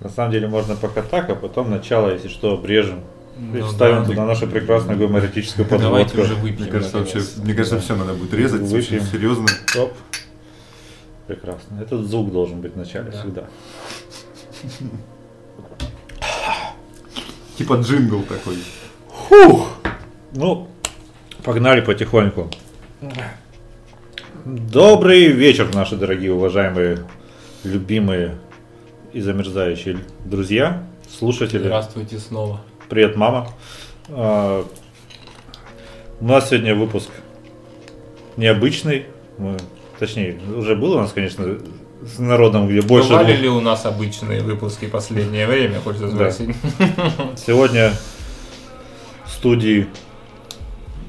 На самом деле можно пока так, а потом начало, если что, обрежем. Ну вставим да. туда нашу прекрасную гомератическую Давайте подводку. уже Мне выпьем. кажется, вообще, мне кажется, все надо будет резать, Выпьем. серьезно. Оп. Прекрасно. Этот звук должен быть в начале Да. всегда. Типа джингл такой. Ну, погнали потихоньку. Добрый вечер, наши дорогие, уважаемые, любимые и замерзающие друзья, слушатели. Здравствуйте снова. Привет, мама. А, У нас сегодня выпуск необычный. Мы- точнее, уже был у нас, конечно, с народом, где больше Бывали двух- ли у нас обычные выпуски последнее время, хочется Да. спросить? Сегодня в студии,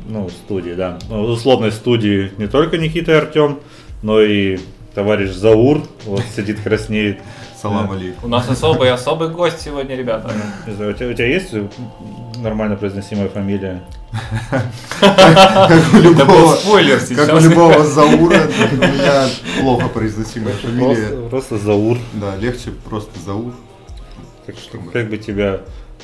ну, в студии, да, ну, в условной студии не только Никита и Артем, но и товарищ Заур, вот сидит, краснеет. Салам алейкум. У нас особый, особый гость сегодня, ребята. Не знаю, У тебя, у тебя есть нормально произносимая фамилия? Как у любого, спойлер как у любого Заура, так у меня плохо произносимая фамилия. Просто, просто Заур. Да, легче просто Заур. Так что, как бы тебя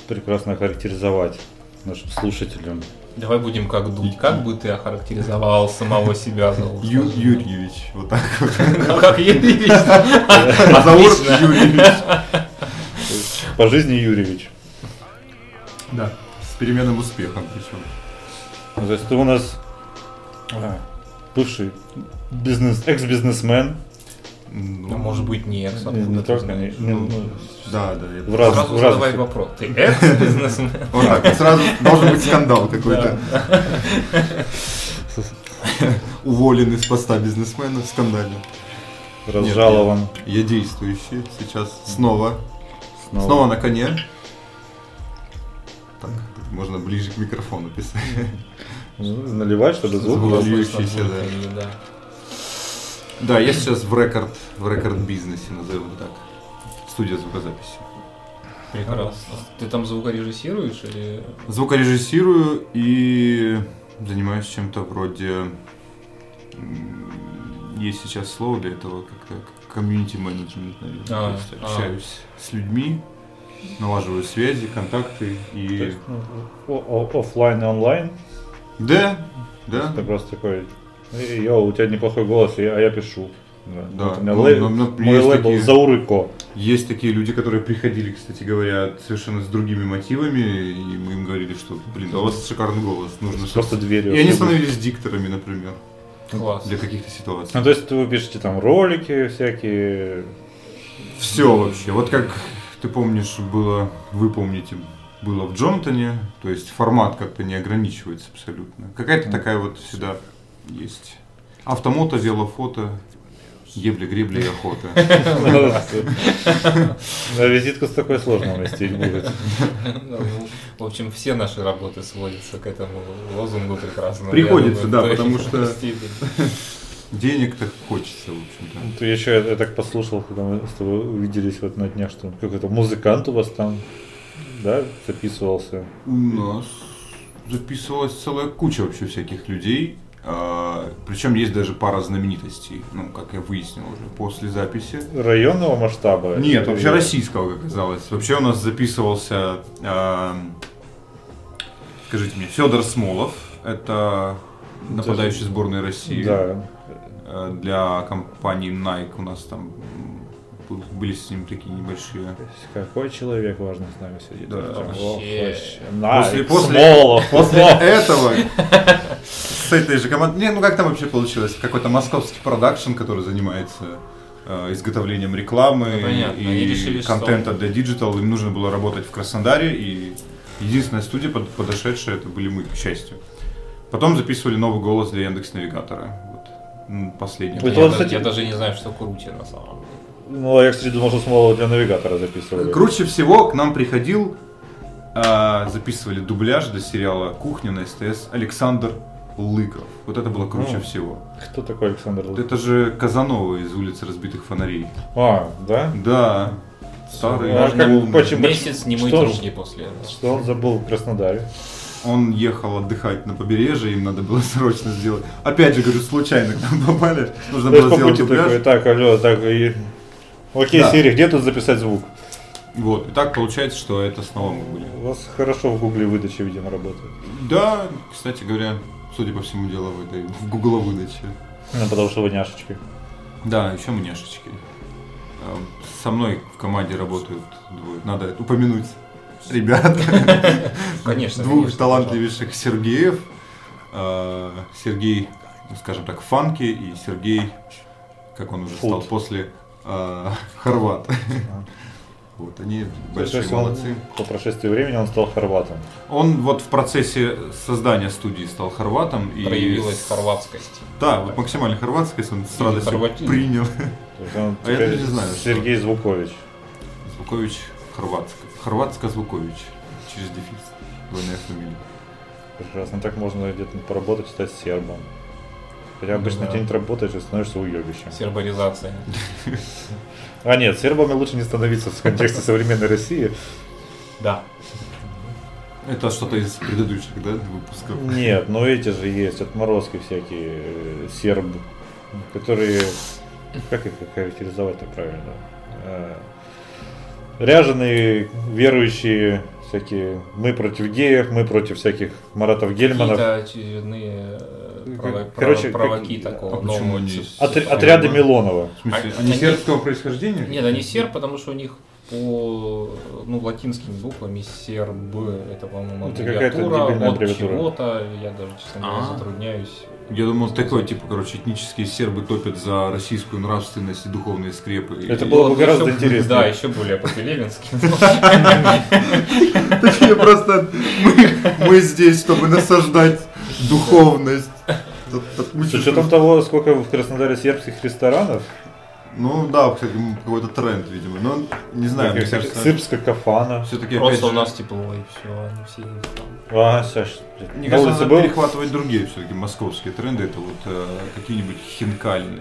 прекрасно охарактеризовать нашим слушателям? Давай будем как дуть. Как бы ты охарактеризовал самого себя, Заур? Ю- Юрьевич. Вот так вот. Ну, как Юрьевич. А Заур Отлично. Юрьевич. По жизни Юрьевич. Да. С переменным успехом причем. То есть ты у нас а, бывший бизнес, экс-бизнесмен. Ну, может быть, нет. Не, откуда не- не- Ну, ну, Да, да. в раз- Сразу в раз- задавай вопрос. Ты экс-бизнесмен? Вот так, сразу должен быть скандал какой-то. Уволен из поста бизнесмена скандально. разжалован. Я действующий сейчас снова. Снова. На коне. Так, можно ближе к микрофону писать. Ну, Наливать, чтобы звук был. Льющийся, да. Да. Я сейчас в рекорд, в рекорд бизнесе, назовем так. Студия звукозаписи. Прекрасно. Ты там звукорежиссируешь или... Звукорежиссирую и занимаюсь чем-то вроде... Есть сейчас слово для этого, как community management, наверное. А, То есть а. общаюсь с людьми, налаживаю связи, контакты То и... есть, ну, о- о- оффлайн и онлайн. Да, да. Ты просто такой, «Эй, yo, у тебя неплохой голос, а я пишу. Да. Вот у меня Ну, лей- ну, ну, мой есть лейбл такие- Заурико. Есть такие люди, которые приходили, кстати говоря, совершенно с другими мотивами, и мы им говорили, что, блин, да у вас шикарный голос, нужно Просто что-то... дверью. И они становились дикторами, например, Класс. для каких-то ситуаций. Ну, то есть вы пишете там ролики всякие. Все вообще. Вот как ты помнишь, было, вы помните, было в Джонтоне, то есть формат как-то не ограничивается абсолютно. Какая-то такая вот всегда есть. Автомото, велофото, ебля, гребля и охота. На визитку с такой сложно уместить будет. Ну, В общем, все наши работы сводятся к этому лозунгу прекрасному. Приходится, да, потому что- степень. Денег-то хочется, в общем-то. Ты еще я, я так послушал, когда мы с тобой увиделись вот на днях, что какой-то музыкант у вас там, да, записывался. У нас записывалась целая куча вообще всяких людей. Причем есть даже пара знаменитостей, ну, как я выяснил уже после записи. Районного масштаба? Нет, вообще российского, как оказалось. Вообще у нас записывался, а, скажите мне, Федор Смолов. Это нападающий сборной России. Да. Э, Для компании Nike у нас там были с ним такие небольшие. То есть Какой человек важно с нами сидит? Да. Вообще. После- После Смолов. этого с этой же командой, не, ну как там вообще получилось, какой-то московский продакшн, который занимается э, изготовлением рекламы Ну, понятно. И решили, что- контента для digital, им нужно было работать в Краснодаре, и единственная студия, под- подошедшая, это были мы, к счастью. Потом записывали новый голос для Яндекс Навигатора. Вот, последний. Это Я, кстати- я даже не знаю, что круче на самом деле. Ну, а я, кстати, думал, что Смолова для навигатора записывали. Круче всего к нам приходил, а, записывали дубляж для сериала «Кухня» на СТС Александр Лыков. Вот это было круче Ну. всего. Кто такой Александр Лукин? Это же Казанова из улицы разбитых фонарей. А, да? Да. Старый. А как- почему? Месяц не мыть руки после этого. Что он забыл в Краснодаре? Он ехал отдыхать на побережье, им надо было срочно сделать. Опять же, говорю, случайно к нам попали. Нужно было сделать дубляж. такой, так, алло, так, и... Окей, Да. Сири, где тут записать звук? Вот, и так получается, что это снова мы были. У вас хорошо в гугле выдача, видимо, работает. Да, кстати говоря, судя по всему, дело в этой в гугло выдаче. Ну, потому что вы няшечки. Да, еще мы няшечки. А, Со мной в команде работают двое. Надо упомянуть ребят. Конечно. Двух конечно, талантливейших Сергеев. А, Сергей, скажем так, Фанки и Сергей, как он уже стал после а, Хорват. Вот, они есть большие он молодцы. по прошествии времени он стал хорватом. Он вот в процессе создания студии стал хорватом. И Проявилась хорватскость. Да, вот максимально хорватскость он с радостью принял. Есть А я теперь не знаю, что. Сергей Звукович. Звукович Хорватск. Хорватска Звукович. Через дефис. Двойная фамилия. Прекрасно. Так можно где-то поработать, стать сербом. Хотя обычно Да. где-нибудь работаешь и становишься уебищем. Сербаризация. А нет, сербами лучше не становиться в контексте современной России. Да. Это что-то из предыдущих, да, выпусков? Нет, но эти же есть отморозки всякие, э, серб, которые... Как их характеризовать-то правильно? Э, Ряженые, верующие, всякие... Мы против геев, мы против всяких Маратов Гельманов. Какие-то очередные э, прово- Короче, прово- провоки как- такого а почему они? Отр- отряды Милонова. В смысле, А- они они- сербского происхождения? Нет, они серб, потому что у них по ну, латинскими буквами серб, это, по-моему, Это аббревиатура дебильная от аббревиатура. чего-то, я даже, честно говоря, А. затрудняюсь. Я думал, такой, типа, короче, этнические сербы топят за российскую нравственность и духовные скрепы. Это И- было бы гораздо еще- интереснее. Да, еще более по-пелевински. Такие просто мы, здесь, чтобы насаждать духовность. С учетом того, сколько в Краснодаре сербских ресторанов, Ну да, кстати, какой-то тренд, видимо. Но не знаю, мне как- кажется, сырская кафана. все-таки опять Просто у нас тепло, и все, они все. А, Саш, Мне кажется, надо был? перехватывать другие все-таки московские тренды. Это вот э, какие-нибудь хинкальные.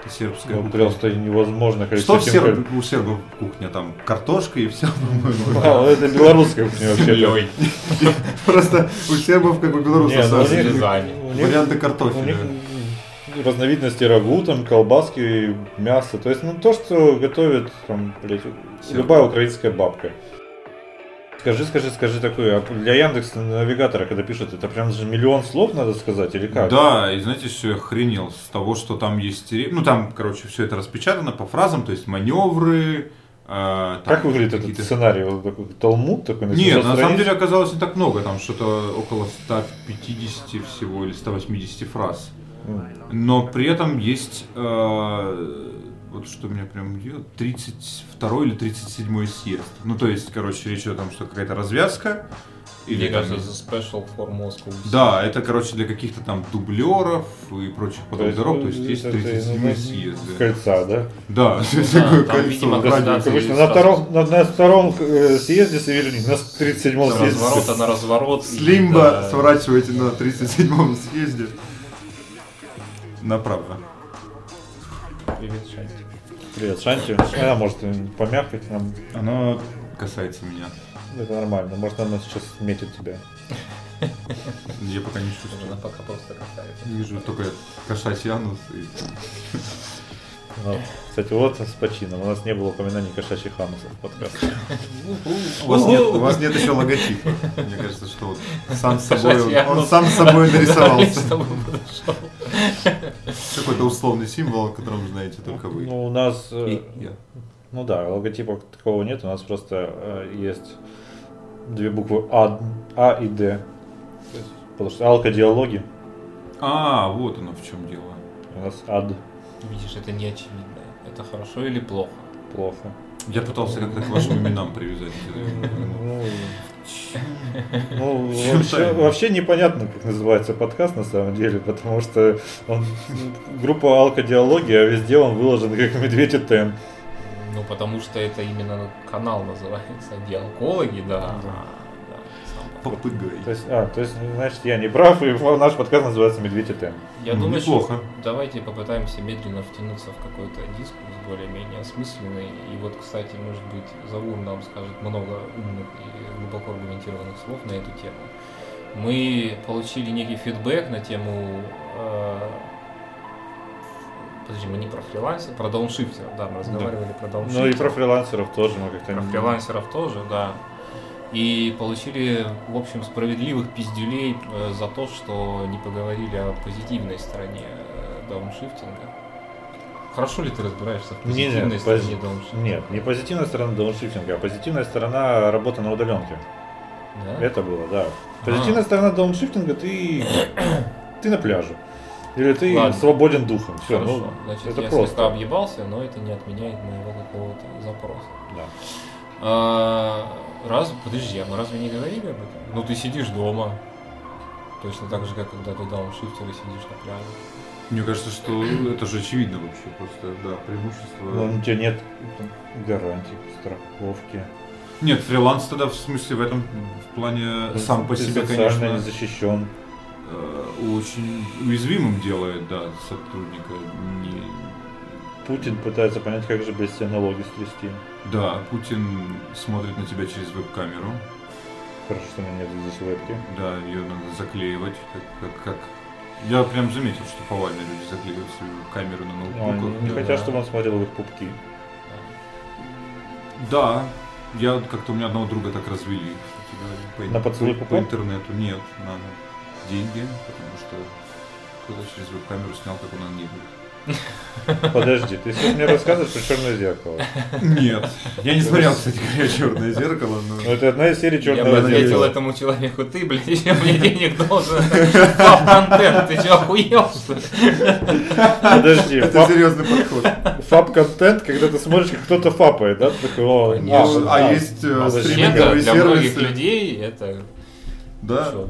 Это сербская Ну, кухня. просто невозможно Что количество в хинкаль. серб... у сербов кухня? Там картошка и все, по-моему. А, это белорусская кухня вообще. Просто у сербов, как у белорусов, ну варианты картофеля. разновидности рагу, там, колбаски, мясо. То есть, ну, то, что готовит, там, блядь, любая украинская бабка. Скажи, скажи, скажи такое, а для Яндекс навигатора, когда пишут, это прям же миллион слов надо сказать, или как? Да, и знаете, что я охренел с того, что там есть... Ну, там, короче, все это распечатано по фразам, то есть маневры. э, там Как выглядит этот сценарий? Вот такой талмуд такой на Нет, 700 на самом деле оказалось не так много, там что-то около 150 всего или 180 фраз. Но при этом есть, э, вот что меня прям удивило, 32 или 37 съезд. Ну, то есть, короче, речь идет о том, что какая-то развязка. Или Мне там- кажется, это special for Moscow. Да, это, короче, для каких-то там дублеров и прочих То есть, подобных дорог, то есть есть это, 37 ну, съезды. Кольца, да? Да, такое Как обычно, на втором, на, на втором э, съезде Северник, на 37-м С съезде. разворота на разворот. С Лимба да, сворачивайте на 37-м съезде. Направо. Привет, Шанти. Привет, Шанти. Она может помягкать нам. Оно касается меня. Это нормально. Может, она сейчас метит тебя. Я пока не чувствую. Она пока просто касается. Вижу только кошачий анус. и- Вот. Кстати, вот с почином. У нас не было упоминаний кошачьих анусов в подкасте. У вас нет, у вас нет еще логотипа. Мне кажется, что вот сам с собой, он, сам с собой нарисовался. Какой-то условный символ, о котором знаете только вы. Ну, у нас... э, И я. Ну да, логотипа такого нет. У нас просто э, есть две буквы А, а и Д. То есть, Потому что алкодиалоги. А, вот оно в чем дело. У нас ад. Видишь, это не очевидно. Это хорошо или плохо? Плохо. Я пытался как-то к вашим именам привязать. Ну, ну, вообще, непонятно, как называется подкаст на самом деле, потому что он, группа алкодиалоги, а везде он выложен как медведь и тен. Ну, потому что это именно канал называется. Диалкологи, да. А, Попыгай. То есть, а, то есть, значит, я не прав, и наш подкаст называется медведь и тен. Я Ну, думаю, неплохо. что давайте попытаемся медленно втянуться в какой-то дискурс более-менее осмысленный. И вот, кстати, может быть, Заур нам скажет много умных и глубоко аргументированных слов на эту тему. Мы получили некий фидбэк на тему э, Подожди, мы не про фрилансеров, про дауншифтеров, да, мы разговаривали про дауншифтеров. Ну и про фрилансеров тоже мы как-то... Про фрилансеров тоже, да. И получили, в общем, справедливых пиздюлей э, за то, что не поговорили о позитивной стороне э, дауншифтинга. Хорошо ли ты разбираешься в позитивной нет, стороне пози- дауншифтинга? Нет, не позитивная сторона дауншифтинга, а позитивная сторона работы на удаленке. Да? Это было, да. Позитивная сторона дауншифтинга, ты, ты на пляже. Или ты Ладно. свободен духом. Все, Хорошо, ну, значит, это я просто. слегка объебался, но это не отменяет моего какого-то запроса. Да. А, раз, подожди, а мы разве не говорили об этом? Ну ты сидишь дома, точно так же, как когда ты дауншифтер и сидишь на пляже. Мне кажется, что это же очевидно вообще. Просто, да, преимущество. Ну, у тебя нет гарантий, страховки. Нет, фриланс тогда в смысле в этом в плане сам по себе, конечно, не защищен. э, очень уязвимым делает, да, сотрудника. Не... Путин пытается понять, как же без тебя налоги стрясти. Да, Путин смотрит на тебя через веб-камеру. Хорошо, что у меня нет здесь вебки. Да, ее надо заклеивать. Как, как, как- Я прям заметил, что повально люди заклеивают свою камеру на Ну, ноутбуках. не да. хотят, чтобы он смотрел их пупки. Да, я как-то у меня одного друга так развели. говоря, по, На поцелуй по, по интернету. Нет, на деньги, потому что кто-то через веб-камеру снял, как он английский. Подожди, ты сейчас мне рассказываешь про черное зеркало. Нет, я не смотрел, кстати говоря, черное зеркало, но... Ну, это одна из серий Я бы черного ответил зеркала. этому человеку, ты, блядь, еще мне денег должен. Фаб-контент, ты что, охуел, что ли? Подожди, Это фап- серьезный подход. фап-контент, когда ты смотришь, как кто-то фапает, да? Ты такой, о, Конечно. А, да. есть А стриминговые Вообще-то для многих сервисы. людей это... Да, что,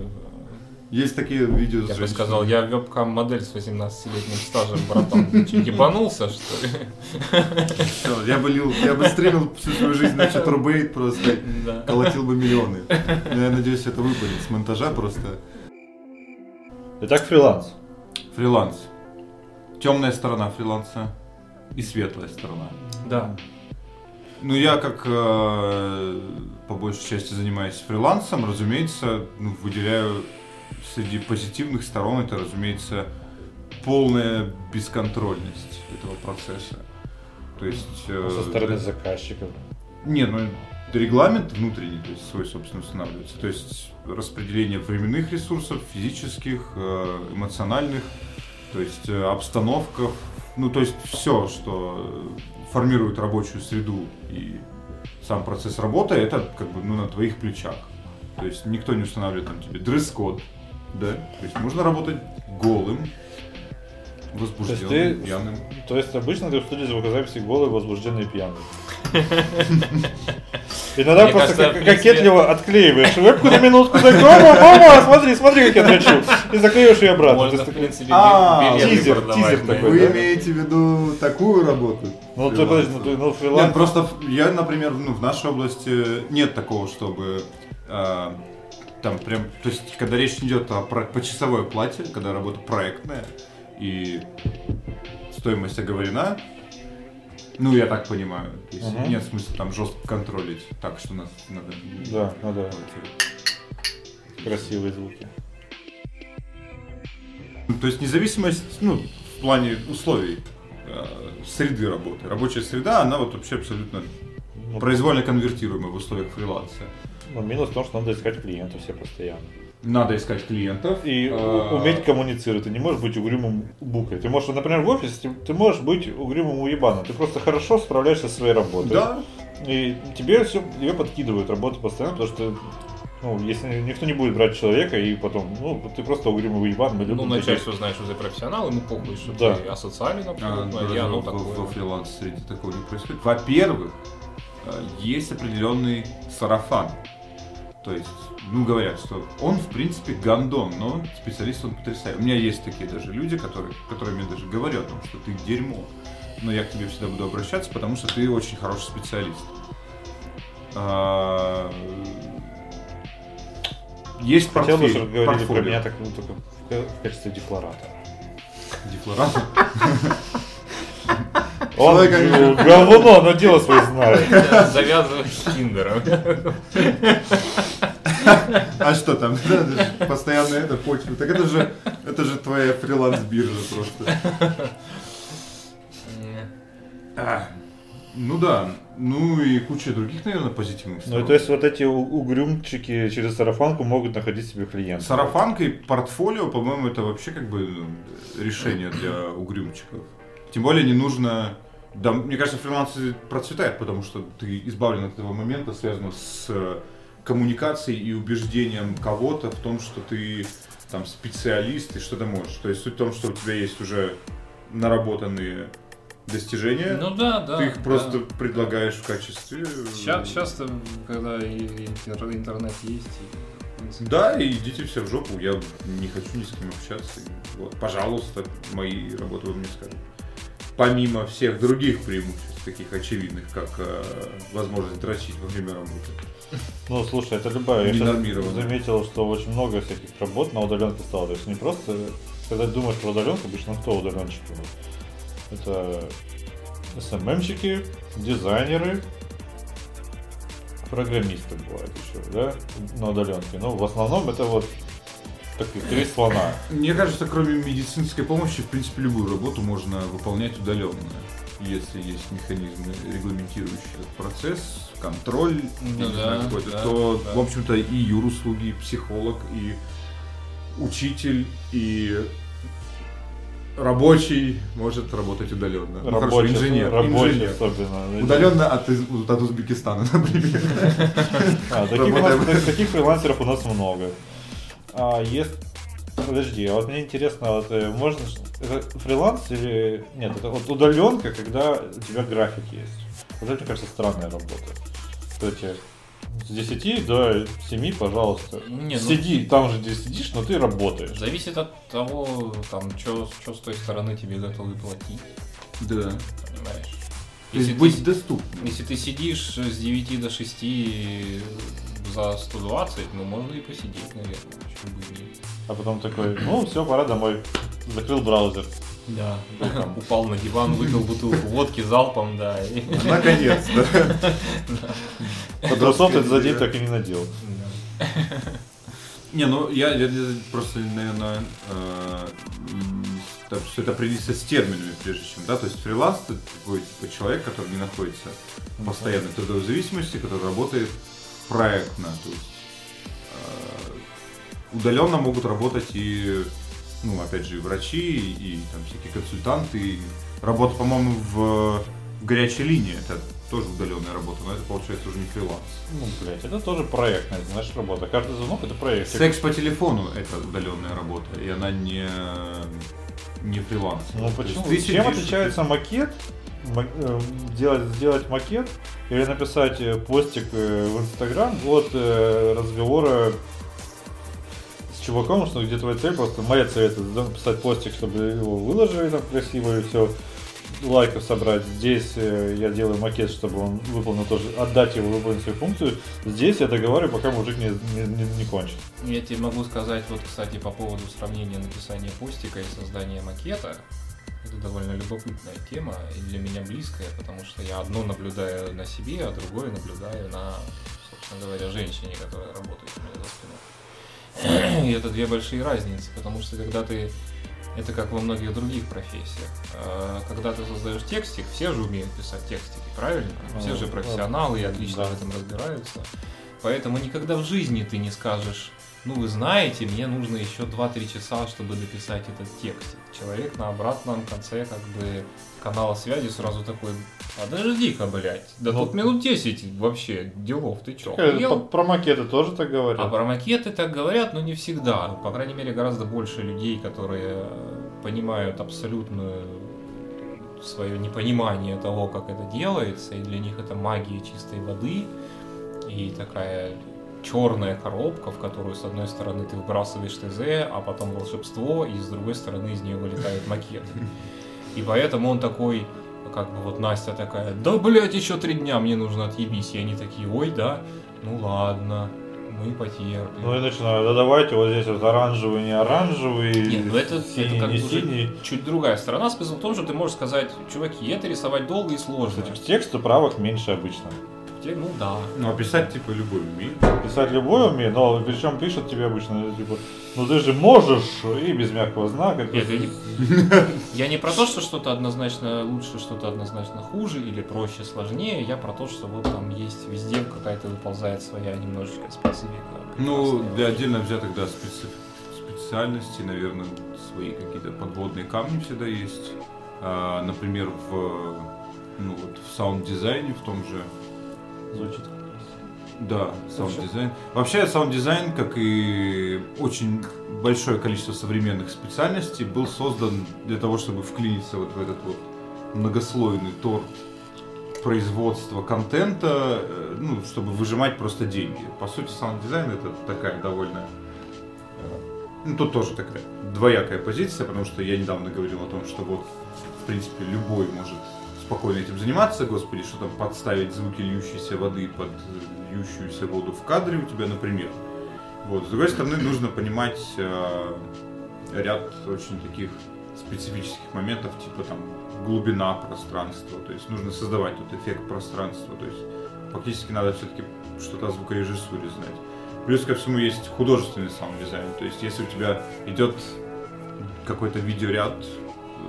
есть такие видео Я бы сказал, я вебкам-модель с 18-летним стажем, братан. Ты что, ебанулся, что ли? Я бы, лил- я бы стримил всю свою жизнь на Chaturbate, просто Да. колотил бы миллионы. Но я надеюсь, это выпадет с монтажа просто. Итак, фриланс. Фриланс. Темная сторона фриланса и светлая сторона. Да. Ну, я как э, по большей части занимаюсь фрилансом, разумеется, ну, выделяю среди позитивных сторон это, разумеется, полная бесконтрольность этого процесса. То есть... э, Со стороны заказчиков. Не, ну регламент внутренний, то есть свой, собственно, устанавливается. То есть распределение временных ресурсов, физических, э, эмоциональных, то есть э, обстановка, ну то есть все, что формирует рабочую среду и сам процесс работы, это как бы ну, на твоих плечах. То есть никто не устанавливает там тебе дресс-код, да? То есть можно работать голым, возбужденным, ты- пьяным. То есть обычно ты в студии звукозаписи голый, возбужденный и пьяный. Иногда Мне просто кажется, в принципе- кокетливо отклеиваешь вебку на минутку, такой, мама, мама, смотри, смотри, как я дрочу. И заклеиваешь ее обратно. То Можно, есть в принципе, А, тизер, тизер такой. Вы да? имеете в виду такую работу? Ну, ты, подожди, ну, ты, ну, фриланс... Нет, просто я, например, ну, в нашей области нет такого, чтобы э, там прям, то есть, когда речь идет о почасовой оплате, когда работа проектная и стоимость оговорена, ну, я так понимаю, то есть Мгм. нет смысла там жестко контролить, так что нас надо... Да, надо красивые звуки. Ну, То есть независимость, ну, в плане условий э, среды работы. Рабочая среда, она вот вообще абсолютно Ну, произвольно конвертируемая в условиях фриланса. Ну, минус в том, что надо искать клиентов все постоянно. Надо искать клиентов. И у- уметь коммуницировать. Ты не можешь быть угрюмым букой. Ты можешь, например, в офисе, ты, ты можешь быть угрюмым уебаном. Ты просто хорошо справляешься со своей работой. Да, И тебе все, ее подкидывают работу постоянно, потому что ну, если никто не будет брать человека, и потом, ну, ты просто угрюмый уебан, мы Ну, любим начальство знает, что ты профессионал, ему похуй, что Да. ты асоциален А, абсолютно, даже я, ну, во- такое. во фриланс среди такого не происходит. Во-первых, э, есть определенный сарафан. То есть, ну, говорят, что он, в принципе, гандон, но специалист, он потрясающий. У меня есть такие даже люди, которые, которые мне даже говорят о том, что ты дерьмо. Но я к тебе всегда буду обращаться, потому что ты очень хороший специалист. А, Есть Хотел бы, портфель, чтобы говорили про меня так, ну, только в, качестве декларатора. Декларация. Он ну, говно, но дело свое знает. Завязывай с Тиндером. А что там? Постоянно это почва. Так это же, это же твоя фриланс-биржа просто. А, ну да, ну и куча других, наверное, позитивных Ну, сторон. и то есть вот эти угрюмчики через сарафанку могут находить себе клиентов. Сарафанка и портфолио, по-моему, это вообще как бы ну, решение для угрюмчиков. Тем более не нужно... Да, мне кажется, фриланс процветает, потому что ты избавлен от этого момента, связанного с э, коммуникацией и убеждением кого-то в том, что ты там специалист и что ты можешь. То есть суть в том, что у тебя есть уже наработанные достижения, Ну да, да. ты их да. просто предлагаешь в качестве... Сейчас, когда и интер- интернет есть, и, принципе, Да, и идите все в жопу, я не хочу ни с кем общаться. Вот, пожалуйста, мои работы вы мне скажете. Помимо всех других преимуществ, таких очевидных, как э, возможность дрочить во время работы. Ну, слушай, это любая. Я заметил, что очень много всяких работ на удаленке стало. То есть не просто, когда думаешь про удаленку, обычно кто удаленщики? Это СММщики, дизайнеры, программисты бывают еще, да, на удаленке. Но в основном это вот такие три слона. Мне кажется, кроме медицинской помощи, в принципе, любую работу можно выполнять удаленно. Если есть механизмы, регламентирующие этот процесс, контроль, Ну да, знаю, какой-то, да, то, да. в общем-то, и юруслуги, и психолог, и учитель, и рабочий может работать удаленно. Ну, хорошо, Рабочий, инженер. рабочий инженер. особенно. Удаленно от, от Узбекистана, например. А, таких фрилансеров у нас много. А есть... Подожди, а вот мне интересно, вот э, можно... Это фриланс или... Нет, это вот удаленка, когда у тебя график есть. Вот это, мне кажется, странная работа. То есть э, с 10 до 7, пожалуйста. Не, ну- Сиди там же, где сидишь, но ты работаешь. Зависит от того, там, что с той стороны тебе готовы платить, Да. понимаешь? То есть Если быть ты, доступным. если ты сидишь с 9 до 6 за 120, ну можно и посидеть, наверное, почему бы и нет. А потом такой, ну все, пора домой. Закрыл браузер. Да. Там упал на диван, выпил бутылку водки залпом, да. и- Наконец-то. Microsoft за день так и не надел. да. Не, ну я, просто, наверное, э, так что это определиться с терминами прежде чем, да, то есть фриланс это такой типа, человек, который не находится в постоянной трудовой зависимости, который работает проектно, то есть э, удаленно могут работать и, ну, опять же, и врачи, и, там всякие консультанты, и работа, по-моему, в, в горячей линии, это тоже удаленная работа, но это получается уже не фриланс. Ну, блядь, это тоже проектная, знаешь, работа. Каждый звонок это проект. Секс по телефону это удаленная работа, и она не, не фриланс. Ну почему? ты Чем сидишь, отличается макет? Ма- э, Делать, сделать макет или написать э, постик э, в Инстаграм от разговора с чуваком, что где твоя цель, просто моя цель это написать постик, чтобы его выложили там красиво и все, лайков собрать. Здесь я делаю макет, чтобы он выполнил тоже, отдать его, выполнить свою функцию. Здесь я договариваю, пока мужик не, не, не- не кончит. Я тебе могу сказать, вот, кстати, по поводу сравнения написания постика и создания макета. Это довольно любопытная тема и для меня близкая, потому что я одно наблюдаю на себе, а другое наблюдаю на, собственно говоря, женщине, которая работает у меня за спиной. И это две большие разницы, потому что когда ты это как во многих других профессиях. А, Когда ты создаешь текстик, все же умеют писать текстики, правильно? Все же профессионалы и отлично да. в этом разбираются. Поэтому никогда в жизни ты не скажешь, ну вы знаете, мне нужно еще 2-3 часа, чтобы написать этот текст. Человек на обратном конце как бы канала связи сразу такой, подожди-ка, блядь, да Ну, тут минут 10 вообще делов, ты чё, Э, охуел?» по- Про макеты тоже так говорят. А про макеты так говорят, но не всегда. По крайней мере, гораздо больше людей, которые понимают абсолютную свое непонимание того, как это делается, и для них это магия чистой воды, и такая черная коробка, в которую с одной стороны ты выбрасываешь ТЗ, а потом волшебство, и с другой стороны из нее вылетают макеты. И поэтому он такой, как бы вот Настя такая, да, блядь, еще три дня мне нужно отъебись. И они такие, ой, да, ну ладно, мы потерпим. Ну и начинаю, да давайте вот здесь вот оранжевый, не оранжевый, Нет, ну это, синий, это как не синий. чуть другая сторона. Смысл в том, что ты можешь сказать, чуваки, это рисовать долго и сложно. Кстати, к тексту правок меньше обычно. Где, ну да. Ну, а писать, типа, любой умеет. Писать любой умеет, но причем пишет тебе обычно, типа, ну ты же можешь, и без мягкого знака. Нет, я не, я не про то, что что-то однозначно лучше, что-то однозначно хуже, или проще, сложнее. Я про то, что вот там есть везде какая-то выползает своя немножечко специфика. Ну, для отдельно взятых, да, специ- специальностей, наверное, свои какие-то подводные камни всегда есть. А, например, в, ну, вот в саунд-дизайне, в том же, Звучит. Да, саунд-дизайн. Вообще саунд-дизайн, как и очень большое количество современных специальностей, был создан для того, чтобы вклиниться вот в этот вот многослойный торт производства контента, э, ну, чтобы выжимать просто деньги. По сути, саунд-дизайн это такая довольно... э, Ну, тут тоже такая двоякая позиция, потому что я недавно говорил о том, что вот, в принципе, любой может спокойно этим заниматься, господи, что там подставить звуки льющейся воды под льющуюся воду в кадре у тебя, например. Вот. С другой стороны, нужно понимать э, ряд очень таких специфических моментов, типа там глубина пространства, то есть нужно создавать тут эффект пространства, то есть фактически надо все-таки что-то о звукорежиссуре знать. Плюс ко всему есть художественный саунд-дизайн, то есть если у тебя идет какой-то видеоряд,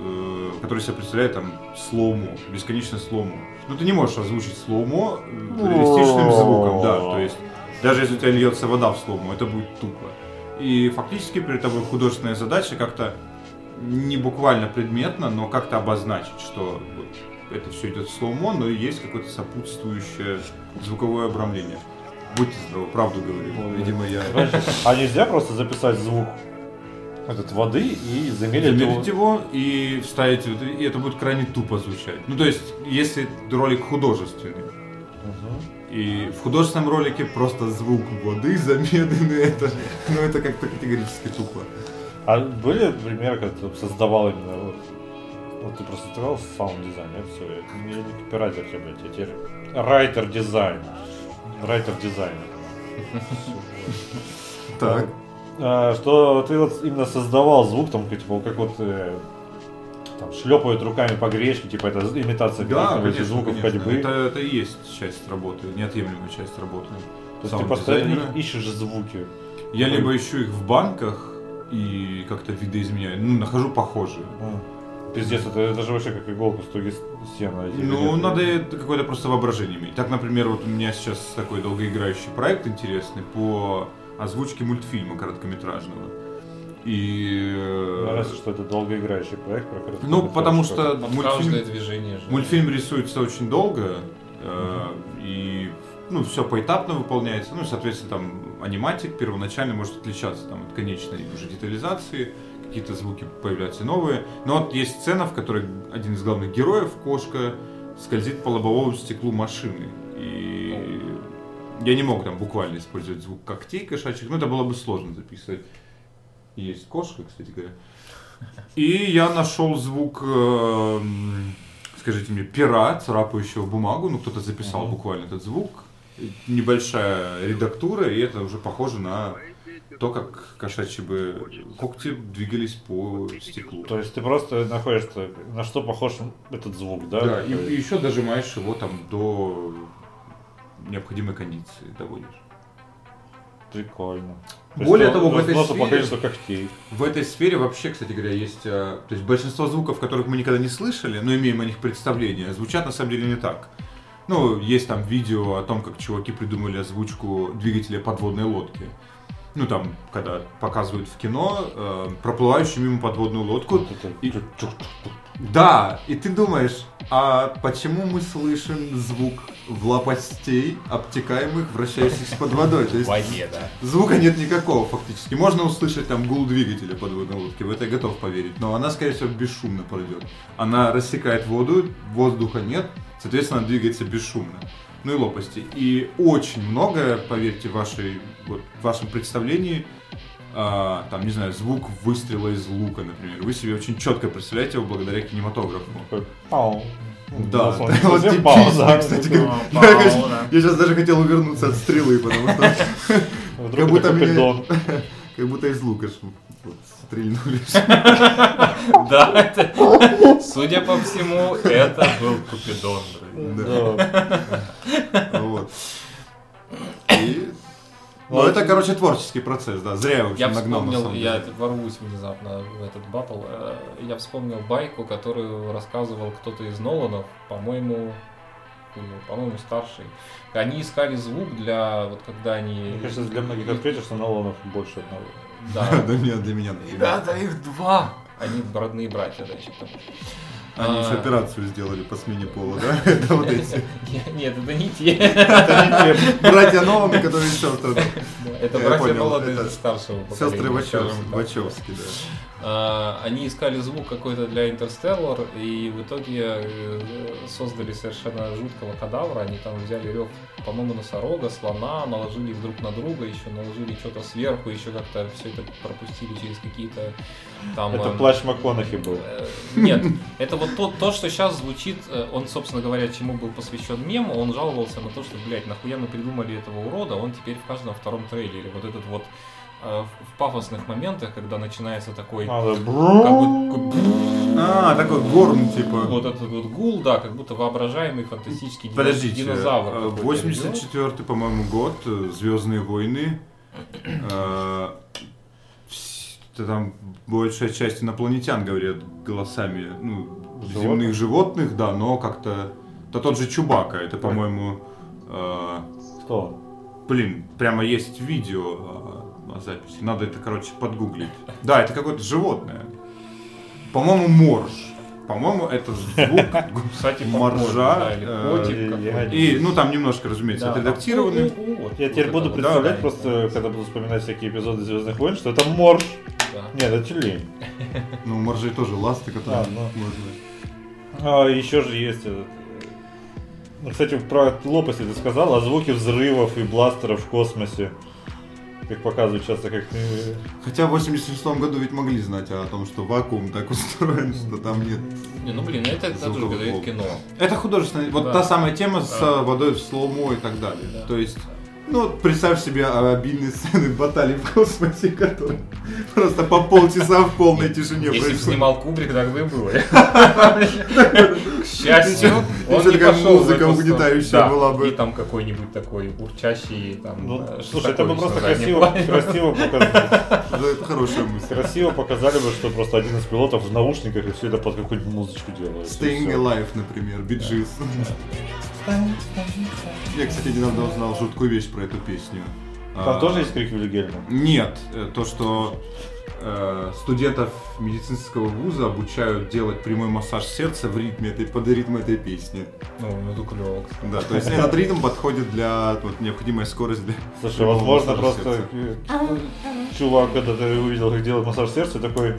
э, который себя представляет там slow-mo, бесконечно slow-mo. Ну ты не можешь озвучить slow-mo э, реалистичным звуком, да, то есть даже если у тебя льется вода в slow-mo, это будет тупо. И фактически перед тобой художественная задача как-то не буквально предметно, но как-то обозначить, что вот это все идет в slow-mo, но есть какое-то сопутствующее звуковое обрамление. Будьте здоровы, правду говорю. Видимо, я... А нельзя просто записать звук этот воды и замерить, Замерить его? его и вставить, и это будет крайне тупо звучать. Ну, то есть, если ролик художественный, Мгм. и в художественном ролике просто звук воды замедленный, это, ну, это как-то категорически тупо. А были примеры, когда ты создавал именно вот, вот ты просто создавал саунд-дизайн, это все, это не, копирайтер тебе, блядь, я теперь райтер дизайн, райтер дизайнер. Так. А, что ты вот именно создавал звук, там, типа, как вот э, там шлепают руками по гречке, типа это имитация Да, конечно, звуков конечно. ходьбы. Это, это и есть часть работы, неотъемлемая часть работы. То есть ты постоянно ищешь звуки. Я либо ищу их в банках и как-то видоизменяю, ну, нахожу похожие. М. Пиздец, это, это же вообще как иголку с туги сена. Ну, надо это какое-то просто воображение иметь. Так, например, вот у меня сейчас такой долгоиграющий проект интересный по озвучке мультфильма короткометражного. И... э, Нравится, что это долгоиграющий проект про. Ну, потому что мультфильм, движение же. мультфильм рисуется очень долго, э, и ну, все поэтапно выполняется. Ну, и, соответственно, там аниматик первоначально может отличаться там, от конечной уже детализации, какие-то звуки появляются новые. Но вот есть сцена, в которой один из главных героев, кошка, скользит по лобовому стеклу машины. И я не мог там буквально использовать звук когтей кошачьих, но это было бы сложно записывать. Есть кошка, кстати говоря. И я нашел звук, э, скажите мне, пера, царапающего бумагу. Ну, кто-то записал Мгм. буквально этот звук. Небольшая редактура, и это уже похоже на то, как кошачьи бы когти двигались по стеклу. То есть ты просто находишь, на что похож этот звук, да? Да, и, и еще дожимаешь его там до необходимой кондиции доводишь. Прикольно. Более есть того, в этой по сфере- количеству когтей. В этой сфере вообще, кстати говоря, есть... э, То есть большинство звуков, которых мы никогда не слышали, но имеем о них представление, звучат на самом деле не так. Ну, есть там видео о том, как чуваки придумали озвучку двигателя подводной лодки. Ну, там, когда показывают в кино э, проплывающую мимо подводную лодку. Вот это и-. Да, и ты думаешь, а почему мы слышим звук в лопастей, обтекаемых, вращающихся под водой? То есть воде, да. Звука нет никакого фактически. Можно услышать там гул двигателя подводной лодки, в это я готов поверить. Но она, скорее всего, бесшумно пройдет. Она рассекает воду, воздуха нет, соответственно, она двигается бесшумно. Ну и лопасти. И очень многое, поверьте, вашей, вот, в вашем представлении, а, там, не знаю, звук выстрела из лука, например, вы себе очень четко представляете его благодаря кинематографу. Такой пау. Да, Ну, да, вот типично, пауза. кстати говоря. пау, Я, конечно, да. я сейчас даже хотел увернуться от стрелы, потому что Как будто меня-. Как будто из лука стрельнули. Да, это, судя по всему, это был Купидон. Да. Вот. И- Ну, это, короче, творческий процесс, да. Зря я вообще Я нагнал, на вспомнил, самом я ворвусь внезапно в этот батл. Э, Я вспомнил байку, которую рассказывал кто-то из Ноланов, по-моему, по-моему, старший. Они искали звук для, вот когда они... Мне кажется, для многих ответишь, что Ноланов больше одного. Да. Для меня, для меня. Ребята, их два! Они родные братья, значит. Они А. еще операцию сделали по смене пола, да? Это вот эти Не- Нет, это не те. братья Ноланы, которые сестры. Это Я братья это из старшего Сестры поколения, Вачовски, да. А, Они искали звук какой-то для Интерстеллар, и в итоге э, создали совершенно жуткого кадавра. Они там взяли рев, по-моему, носорога, слона, наложили их друг на друга, еще наложили что-то сверху, еще как-то все это пропустили через какие-то там... Это эм, плащ МакКонахи был. Э, Нет, это вот то, то, что сейчас звучит, э, он, собственно говоря, чему был посвящен мем, он жаловался на то, что, блядь, нахуя мы придумали этого урода, он теперь в каждом втором трейлере. Вот этот вот э, в пафосных моментах, когда начинается такой... А, Как будто, А, такой горн, типа. вот этот вот гул, да, как будто воображаемый фантастический Подождите, динозавр. э, какой-то 84 по-моему, год, Звездные войны. Там большая часть инопланетян говорят голосами ну, Животных? земных животных, да, но как-то... Да тот же Чубака, это, по-моему, э, Кто блин, прямо есть видео э, на записи. Надо это, короче, подгуглить. Да, это какое-то животное. По-моему, морж. По-моему, это звук Кстати, Моржа, э, и- ну, там немножко, разумеется, Да. отредактированный. Ну, ну, Я теперь это буду представлять просто, когда буду вспоминать всякие эпизоды Звездных войн, что это морж. Нет, это тюлень. Ну, у моржей тоже ласты, которые А, ну. можно... А еще же есть этот. э, Ну, кстати, про лопасти ты сказал, а звуки взрывов и бластеров в космосе. Как показывают часто, как... э, Хотя в 86 году ведь могли знать о том, что вакуум так устроен, что там нет... Не, ну блин, это, это тоже говорит кино. Это художественное... Вот Да. та самая тема с Да. э, водой в слоумо и так далее. Да. То есть... Ну, вот представь себе а, обильные сцены баталий в космосе, которые просто по полчаса в полной тишине Если бы происходят. снимал Кубрик, так бы и было. К счастью, он не пошел музыка угнетающая была бы. И там какой-нибудь такой урчащий, там, Ну, э, слушай, это бы просто красиво, показали. Это хорошая мысль. Красиво показали бы, что просто один из пилотов в наушниках и все это под какую-нибудь музычку делает. Staying. Alive, например, Биджис. Я, кстати, недавно узнал жуткую вещь про эту песню. Там А, тоже есть крик Вильгельма? Нет, э, то, что э, студентов медицинского вуза обучают делать прямой массаж сердца в ритме этой, под ритм этой песни. Ну, это клево. Да, то есть этот ритм подходит для вот, необходимой скорости. для Слушай, возможно, просто сердца. э, чувак, когда ты увидел, как делать массаж сердца, такой,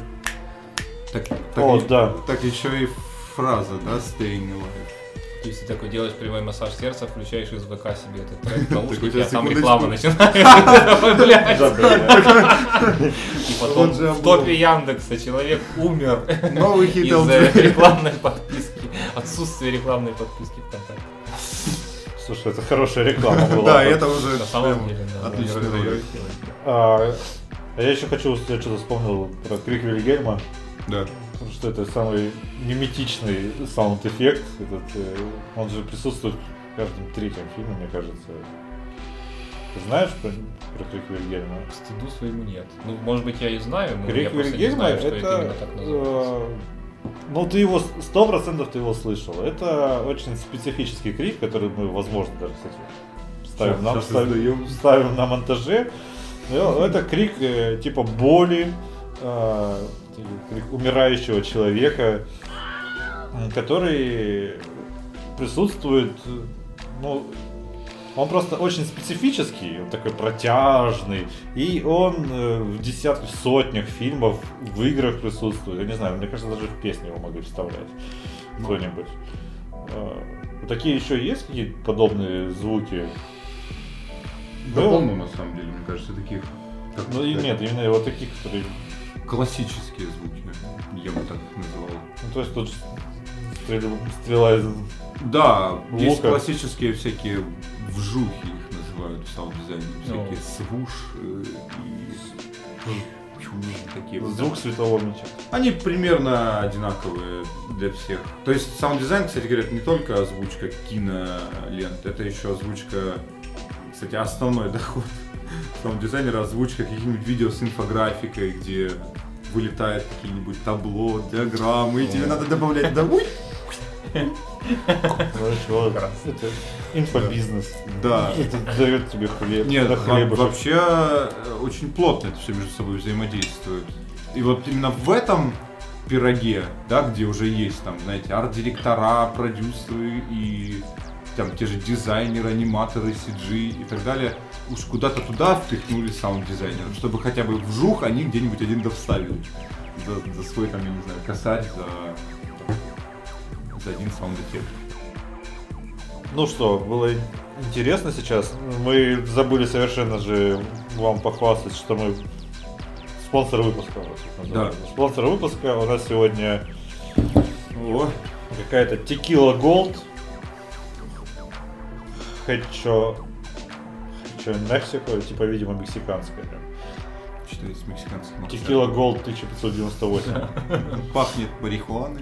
Так, так, О, и- да. так еще и фраза, да, staying alive. То есть ты такой делаешь прямой массаж сердца, включаешь из ВК себе этот трек наушники, а там реклама начинается. Блядь. И потом в топе Яндекса человек умер из-за рекламной подписки, отсутствия рекламной подписки ВКонтакте. слушай, это хорошая реклама была. Да, это уже. А, а я еще хочу, я что-то вспомнил про крик Вильгельма, Да. Потому что это самый миметичный саунд-эффект. Этот, э, он же присутствует в каждом третьем фильме, мне кажется. Ты знаешь про, про крик Вильгельма? К стыду своему нет. Ну, может быть, я и знаю, но я Крик просто не Вильгельма знаю, что это это, именно так называется. э, ну ты его сто процентов ты его слышал. Это очень специфический крик, который мы, возможно, даже, кстати, ставим, на, Сейчас ставим, ставим на монтаже. Ну, Это крик э, типа боли, умирающего человека, м, который присутствует, э, ну, он просто очень специфический, он такой протяжный, и он э, в десятках, сотнях фильмов, в играх присутствует. Я не знаю, мне кажется, даже в песни его могли вставлять кто-нибудь. Э, Такие еще есть какие-то подобные звуки? Да Ну, полно, на самом деле, мне кажется, таких. Ну и нет, именно вот таких, которые... Классические звуки, я бы так их называл. Ну, то есть тут стрел- стрела из... Да, есть лука. классические всякие вжухи их называют в саунд-дизайне. Ну. Всякие свуш э, и Такие вот, Звук светового меча. Они примерно одинаковые для всех. То есть саунд-дизайн, кстати говоря, это не только озвучка кинолент, это еще озвучка, кстати, основной доход саунд-дизайнера, озвучка каких-нибудь видео с инфографикой, где вылетают какие-нибудь табло, диаграммы, и тебе надо добавлять да, уй, Ну, это инфобизнес. Да. Это дает тебе хлеб. Нет, хлебушек. вообще э, очень плотно это все между собой взаимодействует. И вот именно в этом пироге, да, где уже есть там, знаете, арт-директора, продюсеры и там те же дизайнеры, аниматоры, CG и так далее, уж куда-то туда впихнули саунд-дизайнеров, чтобы хотя бы вжух они где-нибудь один да вставили. За, за свой там, я не знаю, косарь, за, за один саунд-эффект. Ну что, было интересно сейчас. Мы забыли совершенно же вам похвастать, что мы спонсор выпуска. называется. Спонсор выпуска у нас сегодня О, какая-то Tequila Gold. Хечо... Мексико, типа, видимо, мексиканская. прям. что есть мексиканский. Tequila Gold 1598. Пахнет марихуаной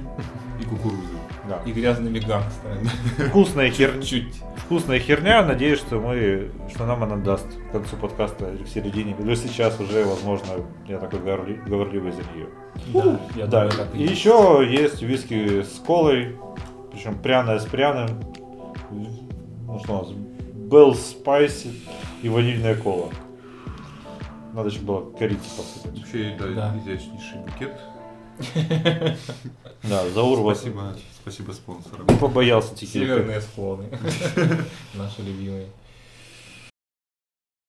и кукурузой. Да. И грязными гангстерами. Вкусная херня. Чуть. Вкусная херня. Надеюсь, что мы, что нам она даст к концу подкаста или в середине. Или сейчас уже, возможно, я такой говорли- говорливый за нее. Да, я да. думаю, И еще есть виски с колой, причем пряная с пряным. Ну что у нас? Bell Spicy и ванильная кола. Надо еще было корицы посыпать. Вообще, да, Да. изящнейший букет. Да, Заур вас Спасибо, спасибо спонсорам. не побоялся текилы. Северные склоны. Наши любимые.